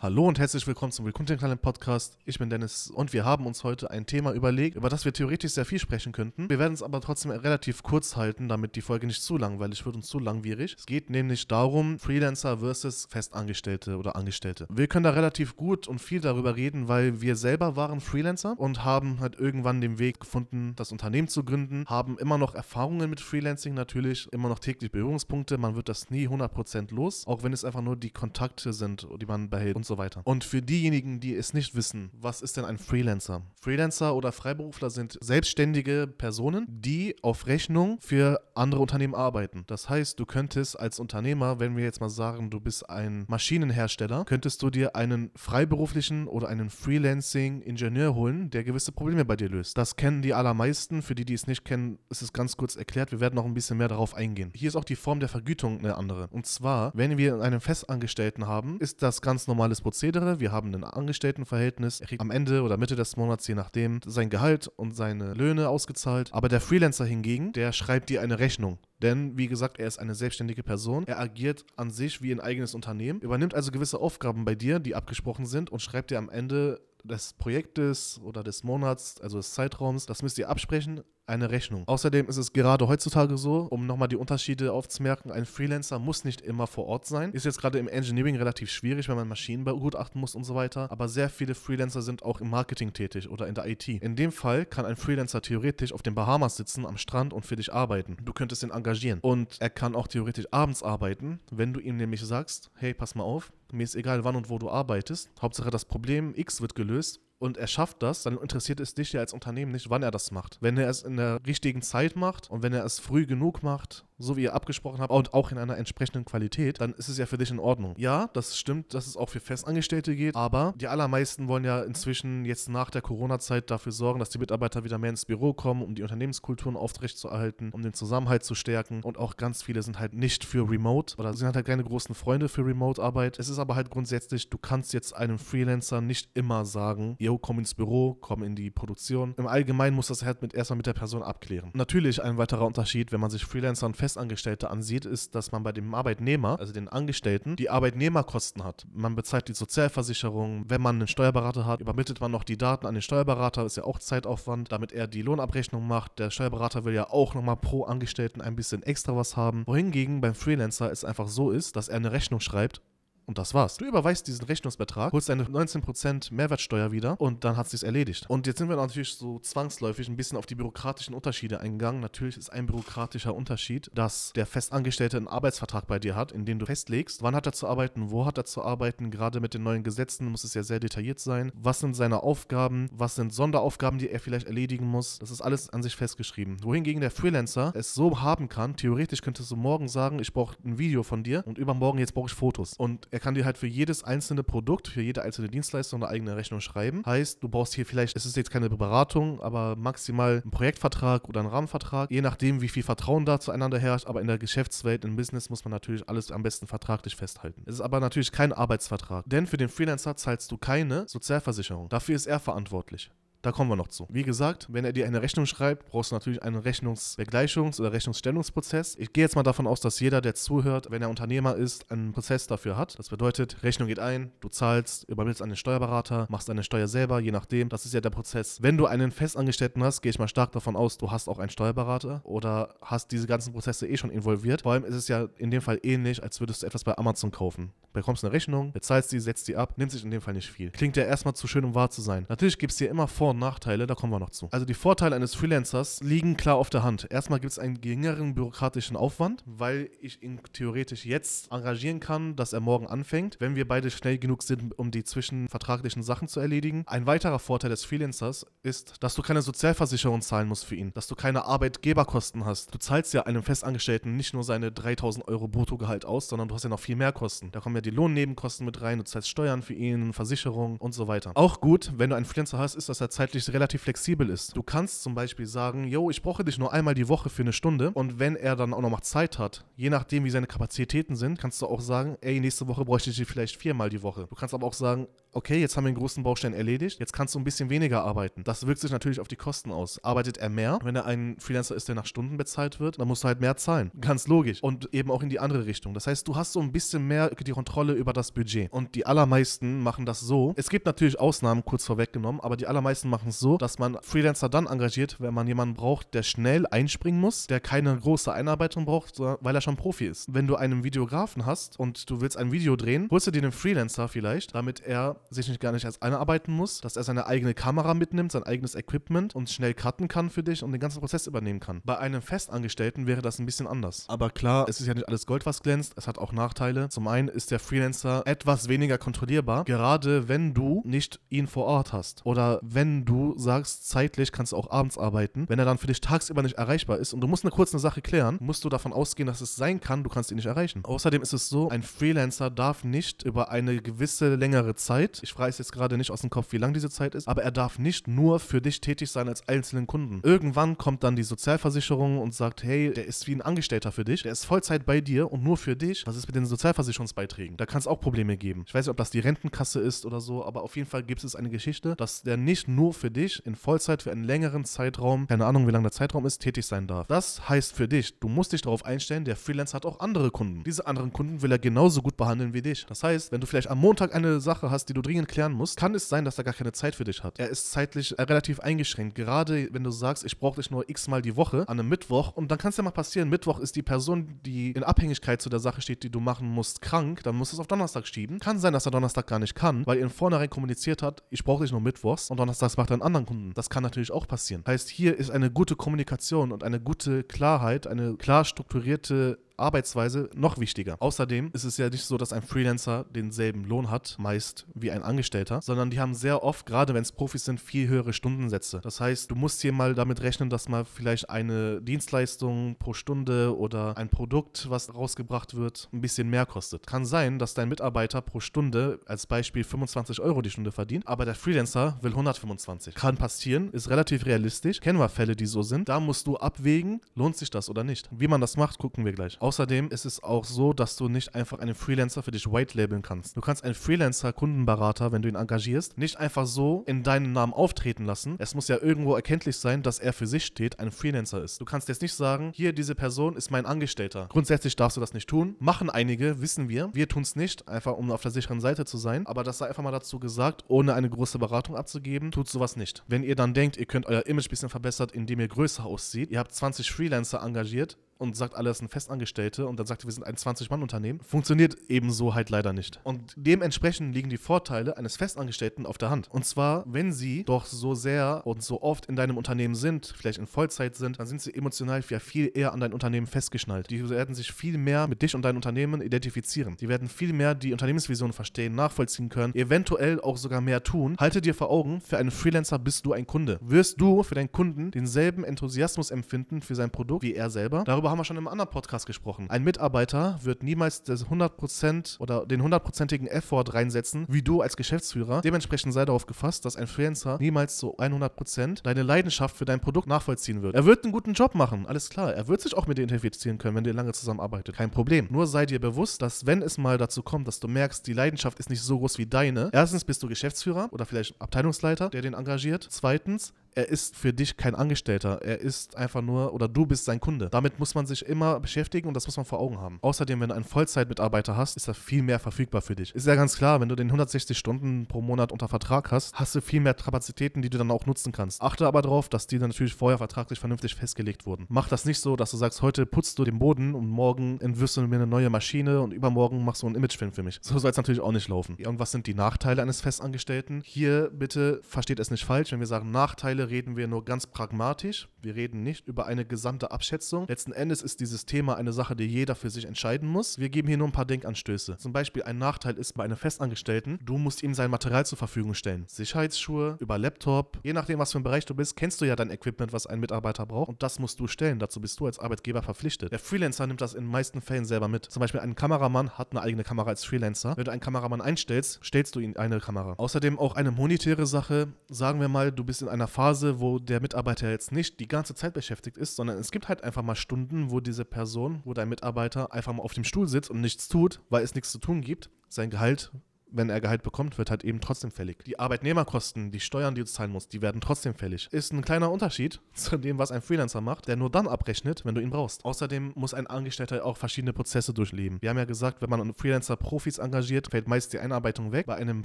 Hallo und herzlich willkommen zum Recruiting Podcast. Ich bin Dennis und wir haben uns heute ein Thema überlegt, über das wir theoretisch sehr viel sprechen könnten. Wir werden es aber trotzdem relativ kurz halten, damit die Folge nicht zu langweilig wird und zu langwierig. Es geht nämlich darum, Freelancer versus Festangestellte oder Angestellte. Wir können da relativ gut und viel darüber reden, weil wir selber waren Freelancer und haben halt irgendwann den Weg gefunden, das Unternehmen zu gründen, haben immer noch Erfahrungen mit Freelancing natürlich, immer noch täglich Berührungspunkte. Man wird das nie 100% los, auch wenn es einfach nur die Kontakte sind, die man behält und so weiter. Und für diejenigen, die es nicht wissen, was ist denn ein Freelancer? Freelancer oder Freiberufler sind selbstständige Personen, die auf Rechnung für andere Unternehmen arbeiten. Das heißt, du könntest als Unternehmer, wenn wir jetzt mal sagen, du bist ein Maschinenhersteller, könntest du dir einen freiberuflichen oder einen Freelancing-Ingenieur holen, der gewisse Probleme bei dir löst. Das kennen die allermeisten. Für die, die es nicht kennen, ist es ganz kurz erklärt. Wir werden noch ein bisschen mehr darauf eingehen. Hier ist auch die Form der Vergütung eine andere. Und zwar, wenn wir einen Festangestellten haben, ist das ganz normales Prozedere. Wir haben ein Angestelltenverhältnis. Er kriegt am Ende oder Mitte des Monats, je nachdem, sein Gehalt und seine Löhne ausgezahlt. Aber der Freelancer hingegen, der schreibt dir eine Rechnung. Denn, wie gesagt, er ist eine selbstständige Person. Er agiert an sich wie ein eigenes Unternehmen, übernimmt also gewisse Aufgaben bei dir, die abgesprochen sind und schreibt dir am Ende des Projektes oder des Monats, also des Zeitraums, das müsst ihr absprechen, eine Rechnung. Außerdem ist es gerade heutzutage so, um nochmal die Unterschiede aufzumerken, ein Freelancer muss nicht immer vor Ort sein. Ist jetzt gerade im Engineering relativ schwierig, wenn man Maschinen begutachten muss und so weiter. Aber sehr viele Freelancer sind auch im Marketing tätig oder in der IT. In dem Fall kann ein Freelancer theoretisch auf den Bahamas sitzen, am Strand und für dich arbeiten. Du könntest ihn engagieren. Und er kann auch theoretisch abends arbeiten, wenn du ihm nämlich sagst, hey, pass mal auf, mir ist egal, wann und wo du arbeitest. Hauptsache das Problem X wird gelöst und er schafft das, dann interessiert es dich ja als Unternehmen nicht, wann er das macht. Wenn er es in der richtigen Zeit macht und wenn er es früh genug macht, so wie ihr abgesprochen habt, und auch in einer entsprechenden Qualität, dann ist es ja für dich in Ordnung. Ja, das stimmt, dass es auch für Festangestellte geht, aber die allermeisten wollen ja inzwischen jetzt nach der Corona-Zeit dafür sorgen, dass die Mitarbeiter wieder mehr ins Büro kommen, um die Unternehmenskulturen aufrechtzuerhalten, um den Zusammenhalt zu stärken und auch ganz viele sind halt nicht für Remote oder sind halt keine großen Freunde für Remote-Arbeit. Es ist aber halt grundsätzlich, du kannst jetzt einem Freelancer nicht immer sagen, yo, komm ins Büro, komm in die Produktion. Im Allgemeinen muss das halt mit, erstmal mit der Person abklären. Natürlich ein weiterer Unterschied, wenn man sich Freelancer und Festangestellte ansieht, ist, dass man bei dem Arbeitnehmer, also den Angestellten, die Arbeitnehmerkosten hat. Man bezahlt die Sozialversicherung. Wenn man einen Steuerberater hat, übermittelt man noch die Daten an den Steuerberater. Ist ja auch Zeitaufwand, damit er die Lohnabrechnung macht. Der Steuerberater will ja auch nochmal pro Angestellten ein bisschen extra was haben. Wohingegen beim Freelancer es einfach so ist, dass er eine Rechnung schreibt und das war's. Du überweist diesen Rechnungsbetrag, holst deine 19% Mehrwertsteuer wieder und dann hat sich's erledigt. Und jetzt sind wir natürlich so zwangsläufig ein bisschen auf die bürokratischen Unterschiede eingegangen. Natürlich ist ein bürokratischer Unterschied, dass der Festangestellte einen Arbeitsvertrag bei dir hat, in dem du festlegst, wann hat er zu arbeiten, wo hat er zu arbeiten. Gerade mit den neuen Gesetzen muss es ja sehr detailliert sein. Was sind seine Aufgaben? Was sind Sonderaufgaben, die er vielleicht erledigen muss? Das ist alles an sich festgeschrieben. Wohingegen der Freelancer es so haben kann, theoretisch könntest du morgen sagen, ich brauche ein Video von dir und übermorgen jetzt brauche ich Fotos. Und er kann dir halt für jedes einzelne Produkt, für jede einzelne Dienstleistung eine eigene Rechnung schreiben. Heißt, du brauchst hier vielleicht, es ist jetzt keine Beratung, aber maximal einen Projektvertrag oder einen Rahmenvertrag, je nachdem, wie viel Vertrauen da zueinander herrscht. Aber in der Geschäftswelt, im Business muss man natürlich alles am besten vertraglich festhalten. Es ist aber natürlich kein Arbeitsvertrag, denn für den Freelancer zahlst du keine Sozialversicherung. Dafür ist er verantwortlich. Da kommen wir noch zu. Wie gesagt, wenn er dir eine Rechnung schreibt, brauchst du natürlich einen Rechnungsbegleichungs- oder Rechnungsstellungsprozess. Ich gehe jetzt mal davon aus, dass jeder, der zuhört, wenn er Unternehmer ist, einen Prozess dafür hat. Das bedeutet, Rechnung geht ein, du zahlst, übermittelst an den Steuerberater, machst deine Steuer selber, je nachdem. Das ist ja der Prozess. Wenn du einen Festangestellten hast, gehe ich mal stark davon aus, du hast auch einen Steuerberater oder hast diese ganzen Prozesse eh schon involviert. Vor allem ist es ja in dem Fall ähnlich, als würdest du etwas bei Amazon kaufen. Bekommst eine Rechnung, bezahlst die, setzt die ab, nimmt sich in dem Fall nicht viel. Klingt ja erstmal zu schön, um wahr zu sein. Natürlich gibt es dir immer vor- und Nachteile, da kommen wir noch zu. Also die Vorteile eines Freelancers liegen klar auf der Hand. Erstmal gibt es einen geringeren bürokratischen Aufwand, weil ich ihn theoretisch jetzt engagieren kann, dass er morgen anfängt, wenn wir beide schnell genug sind, um die zwischenvertraglichen Sachen zu erledigen. Ein weiterer Vorteil des Freelancers ist, dass du keine Sozialversicherung zahlen musst für ihn, dass du keine Arbeitgeberkosten hast. Du zahlst ja einem Festangestellten nicht nur seine 3000 Euro Bruttogehalt aus, sondern du hast ja noch viel mehr Kosten. Da kommen ja die Lohnnebenkosten mit rein, du zahlst Steuern für ihn, Versicherung und so weiter. Auch gut, wenn du einen Freelancer hast, ist, dass er zeitlich relativ flexibel ist. Du kannst zum Beispiel sagen, yo, ich brauche dich nur einmal die Woche für eine Stunde und wenn er dann auch noch mal Zeit hat, je nachdem wie seine Kapazitäten sind, kannst du auch sagen, ey, nächste Woche bräuchte ich dich vielleicht viermal die Woche. Du kannst aber auch sagen, okay, jetzt haben wir den großen Baustein erledigt, jetzt kannst du ein bisschen weniger arbeiten. Das wirkt sich natürlich auf die Kosten aus. Arbeitet er mehr, wenn er ein Freelancer ist, der nach Stunden bezahlt wird, dann musst du halt mehr zahlen. Ganz logisch. Und eben auch in die andere Richtung. Das heißt, du hast so ein bisschen mehr die Kontrolle über das Budget. Und die allermeisten machen das so. Es gibt natürlich Ausnahmen, kurz vorweggenommen, aber die allermeisten machen es so, dass man Freelancer dann engagiert, wenn man jemanden braucht, der schnell einspringen muss, der keine große Einarbeitung braucht, weil er schon Profi ist. Wenn du einen Videografen hast und du willst ein Video drehen, holst du dir einen Freelancer vielleicht, damit er sich nicht gar nicht als einarbeiten muss, dass er seine eigene Kamera mitnimmt, sein eigenes Equipment und schnell cutten kann für dich und den ganzen Prozess übernehmen kann. Bei einem Festangestellten wäre das ein bisschen anders. Aber klar, es ist ja nicht alles Gold, was glänzt. Es hat auch Nachteile. Zum einen ist der Freelancer etwas weniger kontrollierbar, gerade wenn du nicht ihn vor Ort hast. Oder wenn du sagst, zeitlich kannst du auch abends arbeiten. Wenn er dann für dich tagsüber nicht erreichbar ist und du musst eine kurze Sache klären, musst du davon ausgehen, dass es sein kann, du kannst ihn nicht erreichen. Außerdem ist es so, ein Freelancer darf nicht über eine gewisse längere Zeit, ich weiß jetzt gerade nicht aus dem Kopf, wie lang diese Zeit ist, aber er darf nicht nur für dich tätig sein als einzelnen Kunden. Irgendwann kommt dann die Sozialversicherung und sagt, hey, der ist wie ein Angestellter für dich, der ist Vollzeit bei dir und nur für dich. Was ist mit den Sozialversicherungsbeiträgen? Da kann es auch Probleme geben. Ich weiß nicht, ob das die Rentenkasse ist oder so, aber auf jeden Fall gibt es eine Geschichte, dass der nicht nur für dich in Vollzeit für einen längeren Zeitraum, keine Ahnung, wie lang der Zeitraum ist, tätig sein darf. Das heißt für dich, du musst dich darauf einstellen, der Freelancer hat auch andere Kunden. Diese anderen Kunden will er genauso gut behandeln wie dich. Das heißt, wenn du vielleicht am Montag eine Sache hast, die du dringend klären musst, kann es sein, dass er gar keine Zeit für dich hat. Er ist zeitlich relativ eingeschränkt. Gerade wenn du sagst, ich brauche dich nur x mal die Woche an einem Mittwoch und dann kann es ja mal passieren, Mittwoch ist die Person, die in Abhängigkeit zu der Sache steht, die du machen musst, krank, dann musst du es auf Donnerstag schieben. Kann sein, dass er Donnerstag gar nicht kann, weil er in vornherein kommuniziert hat, ich brauche dich nur Mittwochs und Donnerstags macht er einen anderen Kunden. Das kann natürlich auch passieren. Heißt, hier ist eine gute Kommunikation und eine gute Klarheit, eine klar strukturierte Arbeitsweise noch wichtiger. Außerdem ist es ja nicht so, dass ein Freelancer denselben Lohn hat, meist wie ein Angestellter, sondern die haben sehr oft, gerade wenn es Profis sind, viel höhere Stundensätze. Das heißt, du musst hier mal damit rechnen, dass mal vielleicht eine Dienstleistung pro Stunde oder ein Produkt, was rausgebracht wird, ein bisschen mehr kostet. Kann sein, dass dein Mitarbeiter pro Stunde als Beispiel 25 Euro die Stunde verdient, aber der Freelancer will 125. Kann passieren, ist relativ realistisch. Kennen wir Fälle, die so sind. Da musst du abwägen, lohnt sich das oder nicht. Wie man das macht, gucken wir gleich. Außerdem ist es auch so, dass du nicht einfach einen Freelancer für dich white labeln kannst. Du kannst einen Freelancer-Kundenberater, wenn du ihn engagierst, nicht einfach so in deinen Namen auftreten lassen. Es muss ja irgendwo erkenntlich sein, dass er für sich steht, ein Freelancer ist. Du kannst jetzt nicht sagen, hier, diese Person ist mein Angestellter. Grundsätzlich darfst du das nicht tun. Machen einige, wissen wir. Wir tun es nicht, einfach um auf der sicheren Seite zu sein. Aber das sei einfach mal dazu gesagt, ohne eine große Beratung abzugeben, tut sowas nicht. Wenn ihr dann denkt, ihr könnt euer Image ein bisschen verbessert, indem ihr größer aussieht, ihr habt 20 Freelancer engagiert, und sagt, alles sind Festangestellte und dann sagt, wir sind ein 20-Mann-Unternehmen, funktioniert ebenso halt leider nicht. Und dementsprechend liegen die Vorteile eines Festangestellten auf der Hand. Und zwar, wenn sie doch so sehr und so oft in deinem Unternehmen sind, vielleicht in Vollzeit sind, dann sind sie emotional ja viel eher an dein Unternehmen festgeschnallt. Die werden sich viel mehr mit dich und deinem Unternehmen identifizieren. Die werden viel mehr die Unternehmensvision verstehen, nachvollziehen können, eventuell auch sogar mehr tun. Halte dir vor Augen, für einen Freelancer bist du ein Kunde. Wirst du für deinen Kunden denselben Enthusiasmus empfinden für sein Produkt wie er selber? Darüber haben wir schon im anderen Podcast gesprochen. Ein Mitarbeiter wird niemals das 100% oder den hundertprozentigen Effort reinsetzen, wie du als Geschäftsführer. Dementsprechend sei darauf gefasst, dass ein Freelancer niemals zu 100% deine Leidenschaft für dein Produkt nachvollziehen wird. Er wird einen guten Job machen, alles klar. Er wird sich auch mit dir identifizieren können, wenn ihr lange zusammenarbeitet. Kein Problem. Nur sei dir bewusst, dass wenn es mal dazu kommt, dass du merkst, die Leidenschaft ist nicht so groß wie deine, erstens bist du Geschäftsführer oder vielleicht Abteilungsleiter, der den engagiert. Zweitens, er ist für dich kein Angestellter. Er ist einfach nur, oder du bist sein Kunde. Damit muss man sich immer beschäftigen und das muss man vor Augen haben. Außerdem, wenn du einen Vollzeitmitarbeiter hast, ist er viel mehr verfügbar für dich. Ist ja ganz klar, wenn du den 160 Stunden pro Monat unter Vertrag hast, hast du viel mehr Kapazitäten, die du dann auch nutzen kannst. Achte aber darauf, dass die dann natürlich vorher vertraglich vernünftig festgelegt wurden. Mach das nicht so, dass du sagst, heute putzt du den Boden und morgen entwirfst du mir eine neue Maschine und übermorgen machst du einen Imagefilm für mich. So soll es natürlich auch nicht laufen. Und was sind die Nachteile eines Festangestellten? Hier bitte versteht es nicht falsch. Wenn wir sagen Nachteile, reden wir nur ganz pragmatisch. Wir reden nicht über eine gesamte Abschätzung. Letzten Endes ist dieses Thema eine Sache, die jeder für sich entscheiden muss. Wir geben hier nur ein paar Denkanstöße. Zum Beispiel ein Nachteil ist bei einem Festangestellten, du musst ihm sein Material zur Verfügung stellen. Sicherheitsschuhe, über Laptop, je nachdem, was für ein Bereich du bist, kennst du ja dein Equipment, was ein Mitarbeiter braucht und das musst du stellen. Dazu bist du als Arbeitgeber verpflichtet. Der Freelancer nimmt das in den meisten Fällen selber mit. Zum Beispiel ein Kameramann hat eine eigene Kamera als Freelancer. Wenn du einen Kameramann einstellst, stellst du ihm eine Kamera. Außerdem auch eine monetäre Sache. Sagen wir mal, du bist in einer Phase, wo der Mitarbeiter jetzt nicht die ganze Zeit beschäftigt ist, sondern es gibt halt einfach mal Stunden, wo diese Person, wo dein Mitarbeiter einfach mal auf dem Stuhl sitzt und nichts tut, weil es nichts zu tun gibt. Sein Gehalt wenn er Gehalt bekommt, wird halt eben trotzdem fällig. Die Arbeitnehmerkosten, die Steuern, die du zahlen musst, die werden trotzdem fällig. Ist ein kleiner Unterschied zu dem, was ein Freelancer macht, der nur dann abrechnet, wenn du ihn brauchst. Außerdem muss ein Angestellter auch verschiedene Prozesse durchleben. Wir haben ja gesagt, wenn man einen Freelancer Profis engagiert, fällt meist die Einarbeitung weg. Bei einem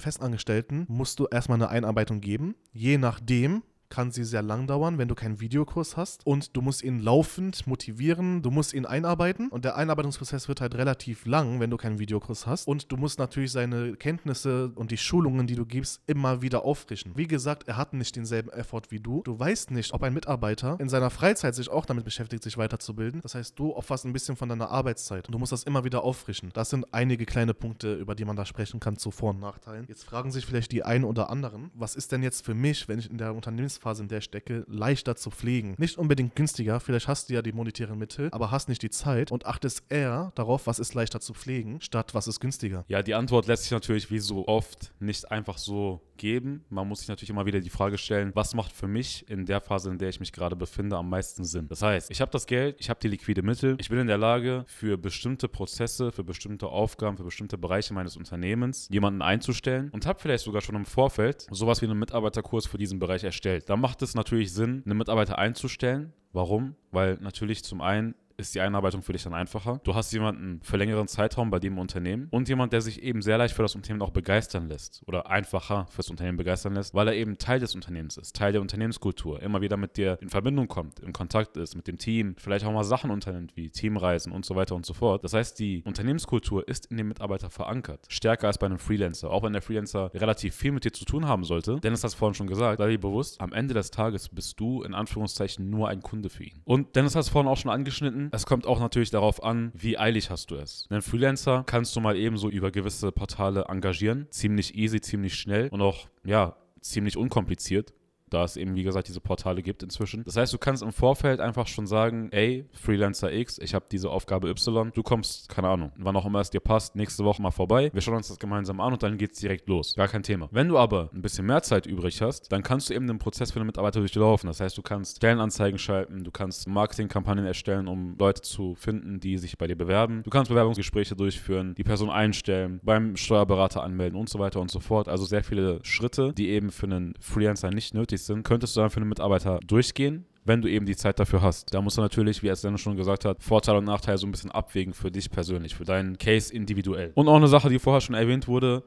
Festangestellten musst du erstmal eine Einarbeitung geben. Je nachdem, kann sie sehr lang dauern, wenn du keinen Videokurs hast. Und du musst ihn laufend motivieren, du musst ihn einarbeiten. Und der Einarbeitungsprozess wird halt relativ lang, wenn du keinen Videokurs hast. Und du musst natürlich seine Kenntnisse und die Schulungen, die du gibst, immer wieder auffrischen. Wie gesagt, er hat nicht denselben Effort wie du. Du weißt nicht, ob ein Mitarbeiter in seiner Freizeit sich auch damit beschäftigt, sich weiterzubilden. Das heißt, du opferst ein bisschen von deiner Arbeitszeit. Und du musst das immer wieder auffrischen. Das sind einige kleine Punkte, über die man da sprechen kann zu Vor- und Nachteilen. Jetzt fragen sich vielleicht die einen oder anderen, was ist denn jetzt für mich, wenn ich in der Unternehmensphase Lebensphase, in der ich stecke, leichter zu pflegen. Nicht unbedingt günstiger, vielleicht hast du ja die monetären Mittel, aber hast nicht die Zeit und achtest eher darauf, was ist leichter zu pflegen, statt was ist günstiger. Ja, die Antwort lässt sich natürlich wie so oft nicht einfach so geben. Man muss sich natürlich immer wieder die Frage stellen, was macht für mich in der Phase, in der ich mich gerade befinde, am meisten Sinn? Das heißt, ich habe das Geld, ich habe die liquide Mittel, ich bin in der Lage, für bestimmte Prozesse, für bestimmte Aufgaben, für bestimmte Bereiche meines Unternehmens jemanden einzustellen und habe vielleicht sogar schon im Vorfeld sowas wie einen Mitarbeiterkurs für diesen Bereich erstellt. Da macht es natürlich Sinn, einen Mitarbeiter einzustellen. Warum? Weil natürlich zum einen ist die Einarbeitung für dich dann einfacher. Du hast jemanden für längeren Zeitraum bei dem Unternehmen und jemand, der sich eben sehr leicht für das Unternehmen auch begeistern lässt oder einfacher für das Unternehmen begeistern lässt, weil er eben Teil des Unternehmens ist, Teil der Unternehmenskultur, immer wieder mit dir in Verbindung kommt, in Kontakt ist mit dem Team, vielleicht auch mal Sachen unternimmt wie Teamreisen und so weiter und so fort. Das heißt, die Unternehmenskultur ist in dem Mitarbeiter verankert, stärker als bei einem Freelancer, auch wenn der Freelancer relativ viel mit dir zu tun haben sollte. Dennis hat es vorhin schon gesagt, sei dir bewusst, am Ende des Tages bist du in Anführungszeichen nur ein Kunde für ihn. Und Dennis hat es vorhin auch schon angeschnitten, es kommt auch natürlich darauf an, wie eilig hast du es. Einen Freelancer kannst du mal ebenso über gewisse Portale engagieren. Ziemlich easy, ziemlich schnell und auch, ja, ziemlich unkompliziert da es eben, wie gesagt, diese Portale gibt inzwischen. Das heißt, du kannst im Vorfeld einfach schon sagen, ey, Freelancer X, ich habe diese Aufgabe Y, du kommst, keine Ahnung, wann auch immer es dir passt, nächste Woche mal vorbei. Wir schauen uns das gemeinsam an und dann geht es direkt los. Gar kein Thema. Wenn du aber ein bisschen mehr Zeit übrig hast, dann kannst du eben den Prozess für den Mitarbeiter durchlaufen. Das heißt, du kannst Stellenanzeigen schalten, du kannst Marketingkampagnen erstellen, um Leute zu finden, die sich bei dir bewerben. Du kannst Bewerbungsgespräche durchführen, die Person einstellen, beim Steuerberater anmelden und so weiter und so fort. Also sehr viele Schritte, die eben für einen Freelancer nicht nötig sind, könntest du dann für einen Mitarbeiter durchgehen wenn du eben die Zeit dafür hast. Da musst du natürlich, wie es dann schon gesagt hat, Vorteile und Nachteile so ein bisschen abwägen für dich persönlich, für deinen Case individuell. Und auch eine Sache, die vorher schon erwähnt wurde,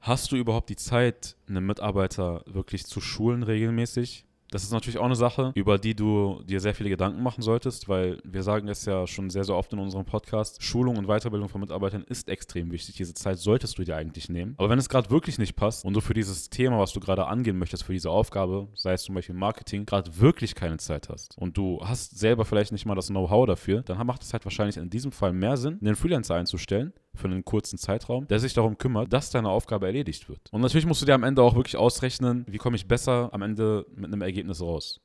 hast du überhaupt die Zeit, einen Mitarbeiter wirklich zu schulen regelmäßig? Das ist natürlich auch eine Sache, über die du dir sehr viele Gedanken machen solltest, weil wir sagen es ja schon sehr, sehr oft in unserem Podcast, Schulung und Weiterbildung von Mitarbeitern ist extrem wichtig. Diese Zeit solltest du dir eigentlich nehmen. Aber wenn es gerade wirklich nicht passt und du für dieses Thema, was du gerade angehen möchtest, für diese Aufgabe, sei es zum Beispiel Marketing, gerade wirklich keine Zeit hast und du hast selber vielleicht nicht mal das Know-how dafür, dann macht es halt wahrscheinlich in diesem Fall mehr Sinn, einen Freelancer einzustellen, für einen kurzen Zeitraum, der sich darum kümmert, dass deine Aufgabe erledigt wird. Und natürlich musst du dir am Ende auch wirklich ausrechnen, wie komme ich besser am Ende mit einem Ergebnis raus.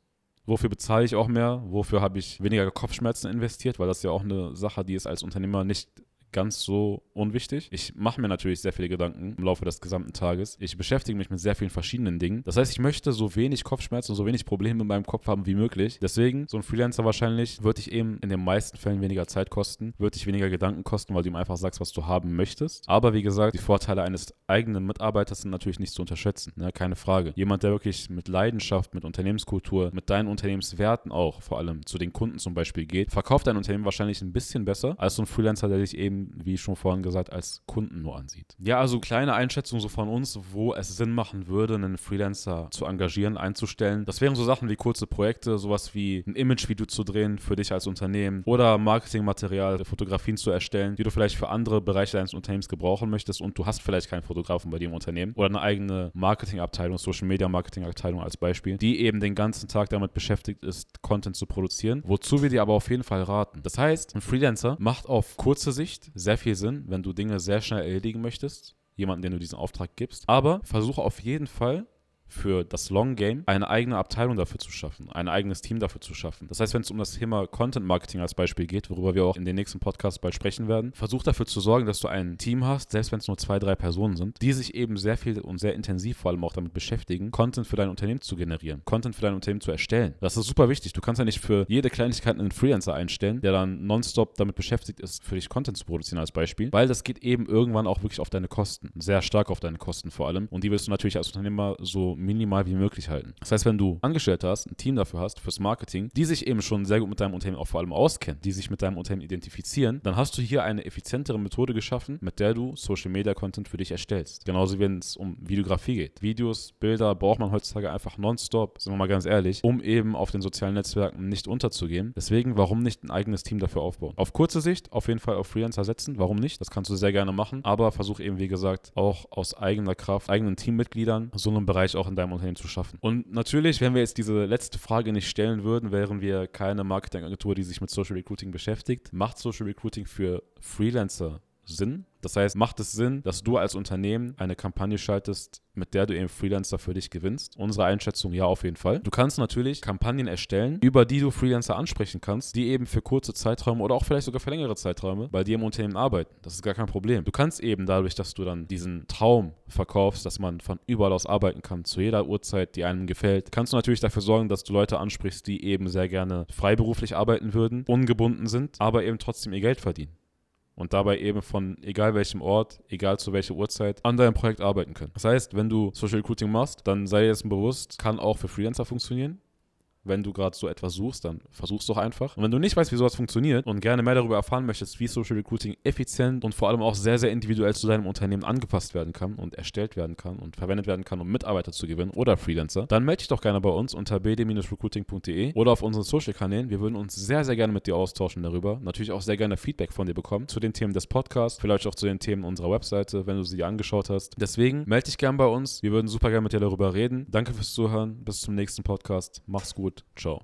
Wofür bezahle ich auch mehr? Wofür habe ich weniger Kopfschmerzen investiert? Weil das ja auch eine Sache, die ist als Unternehmer nicht ganz so unwichtig. Ich mache mir natürlich sehr viele Gedanken im Laufe des gesamten Tages. Ich beschäftige mich mit sehr vielen verschiedenen Dingen. Das heißt, ich möchte so wenig Kopfschmerzen und so wenig Probleme in meinem Kopf haben wie möglich. Deswegen, so ein Freelancer wahrscheinlich wird dich eben in den meisten Fällen weniger Zeit kosten, wird dich weniger Gedanken kosten, weil du ihm einfach sagst, was du haben möchtest. Aber wie gesagt, die Vorteile eines eigenen Mitarbeiters sind natürlich nicht zu unterschätzen. Ne? Keine Frage. Jemand, der wirklich mit Leidenschaft, mit Unternehmenskultur, mit deinen Unternehmenswerten auch vor allem zu den Kunden zum Beispiel geht, verkauft dein Unternehmen wahrscheinlich ein bisschen besser als so ein Freelancer, der dich eben wie schon vorhin gesagt, als Kunden nur ansieht. Ja, also kleine Einschätzung so von uns, wo es Sinn machen würde, einen Freelancer zu engagieren, einzustellen. Das wären so Sachen wie kurze Projekte, sowas wie ein Imagevideo zu drehen für dich als Unternehmen oder Marketingmaterial, Fotografien zu erstellen, die du vielleicht für andere Bereiche deines Unternehmens gebrauchen möchtest und du hast vielleicht keinen Fotografen bei dir im Unternehmen oder eine eigene Marketingabteilung, Social Media Marketingabteilung als Beispiel, die eben den ganzen Tag damit beschäftigt ist, Content zu produzieren, wozu wir dir aber auf jeden Fall raten. Das heißt, ein Freelancer macht auf kurze Sicht sehr viel Sinn, wenn du Dinge sehr schnell erledigen möchtest, jemanden, den du diesen Auftrag gibst. Aber versuche auf jeden Fall für das Long Game eine eigene Abteilung dafür zu schaffen, ein eigenes Team dafür zu schaffen. Das heißt, wenn es um das Thema Content Marketing als Beispiel geht, worüber wir auch in den nächsten Podcasts bald sprechen werden, versuch dafür zu sorgen, dass du ein Team hast, selbst wenn es nur zwei, drei Personen sind, die sich eben sehr viel und sehr intensiv vor allem auch damit beschäftigen, Content für dein Unternehmen zu generieren, Content für dein Unternehmen zu erstellen. Das ist super wichtig. Du kannst ja nicht für jede Kleinigkeit einen Freelancer einstellen, der dann nonstop damit beschäftigt ist, für dich Content zu produzieren als Beispiel, weil das geht eben irgendwann auch wirklich auf deine Kosten, sehr stark auf deine Kosten vor allem. Und die willst du natürlich als Unternehmer so minimal wie möglich halten. Das heißt, wenn du Angestellte hast, ein Team dafür hast, fürs Marketing, die sich eben schon sehr gut mit deinem Unternehmen auch vor allem auskennen, die sich mit deinem Unternehmen identifizieren, dann hast du hier eine effizientere Methode geschaffen, mit der du Social Media Content für dich erstellst. Genauso wenn es um Videografie geht. Videos, Bilder braucht man heutzutage einfach nonstop, sind wir mal ganz ehrlich, um eben auf den sozialen Netzwerken nicht unterzugehen. Deswegen, warum nicht ein eigenes Team dafür aufbauen? Auf kurze Sicht auf jeden Fall auf Freelancer setzen, warum nicht? Das kannst du sehr gerne machen, aber versuch eben, wie gesagt, auch aus eigener Kraft, eigenen Teammitgliedern so einen Bereich auch in deinem Unternehmen zu schaffen. Und natürlich, wenn wir jetzt diese letzte Frage nicht stellen würden, wären wir keine Marketingagentur, die sich mit Social Recruiting beschäftigt. Macht Social Recruiting für Freelancer Sinn? Das heißt, macht es Sinn, dass du als Unternehmen eine Kampagne schaltest, mit der du eben Freelancer für dich gewinnst? Unsere Einschätzung ja auf jeden Fall. Du kannst natürlich Kampagnen erstellen, über die du Freelancer ansprechen kannst, die eben für kurze Zeiträume oder auch vielleicht sogar für längere Zeiträume bei dir im Unternehmen arbeiten. Das ist gar kein Problem. Du kannst eben dadurch, dass du dann diesen Traum verkaufst, dass man von überall aus arbeiten kann, zu jeder Uhrzeit, die einem gefällt, kannst du natürlich dafür sorgen, dass du Leute ansprichst, die eben sehr gerne freiberuflich arbeiten würden, ungebunden sind, aber eben trotzdem ihr Geld verdienen und dabei eben von egal welchem Ort, egal zu welcher Uhrzeit an deinem Projekt arbeiten können. Das heißt, wenn du Social Recruiting machst, dann sei dir jetzt bewusst, kann auch für Freelancer funktionieren wenn du gerade so etwas suchst, dann versuch's doch einfach. Und wenn du nicht weißt, wie sowas funktioniert und gerne mehr darüber erfahren möchtest, wie Social Recruiting effizient und vor allem auch sehr, sehr individuell zu deinem Unternehmen angepasst werden kann und erstellt werden kann und verwendet werden kann, um Mitarbeiter zu gewinnen oder Freelancer, dann melde dich doch gerne bei uns unter bd-recruiting.de oder auf unseren Social-Kanälen. Wir würden uns sehr, sehr gerne mit dir austauschen darüber. Natürlich auch sehr gerne Feedback von dir bekommen zu den Themen des Podcasts, vielleicht auch zu den Themen unserer Webseite, wenn du sie angeschaut hast. Deswegen melde dich gerne bei uns. Wir würden super gerne mit dir darüber reden. Danke fürs Zuhören. Bis zum nächsten Podcast. Mach's gut. Ciao.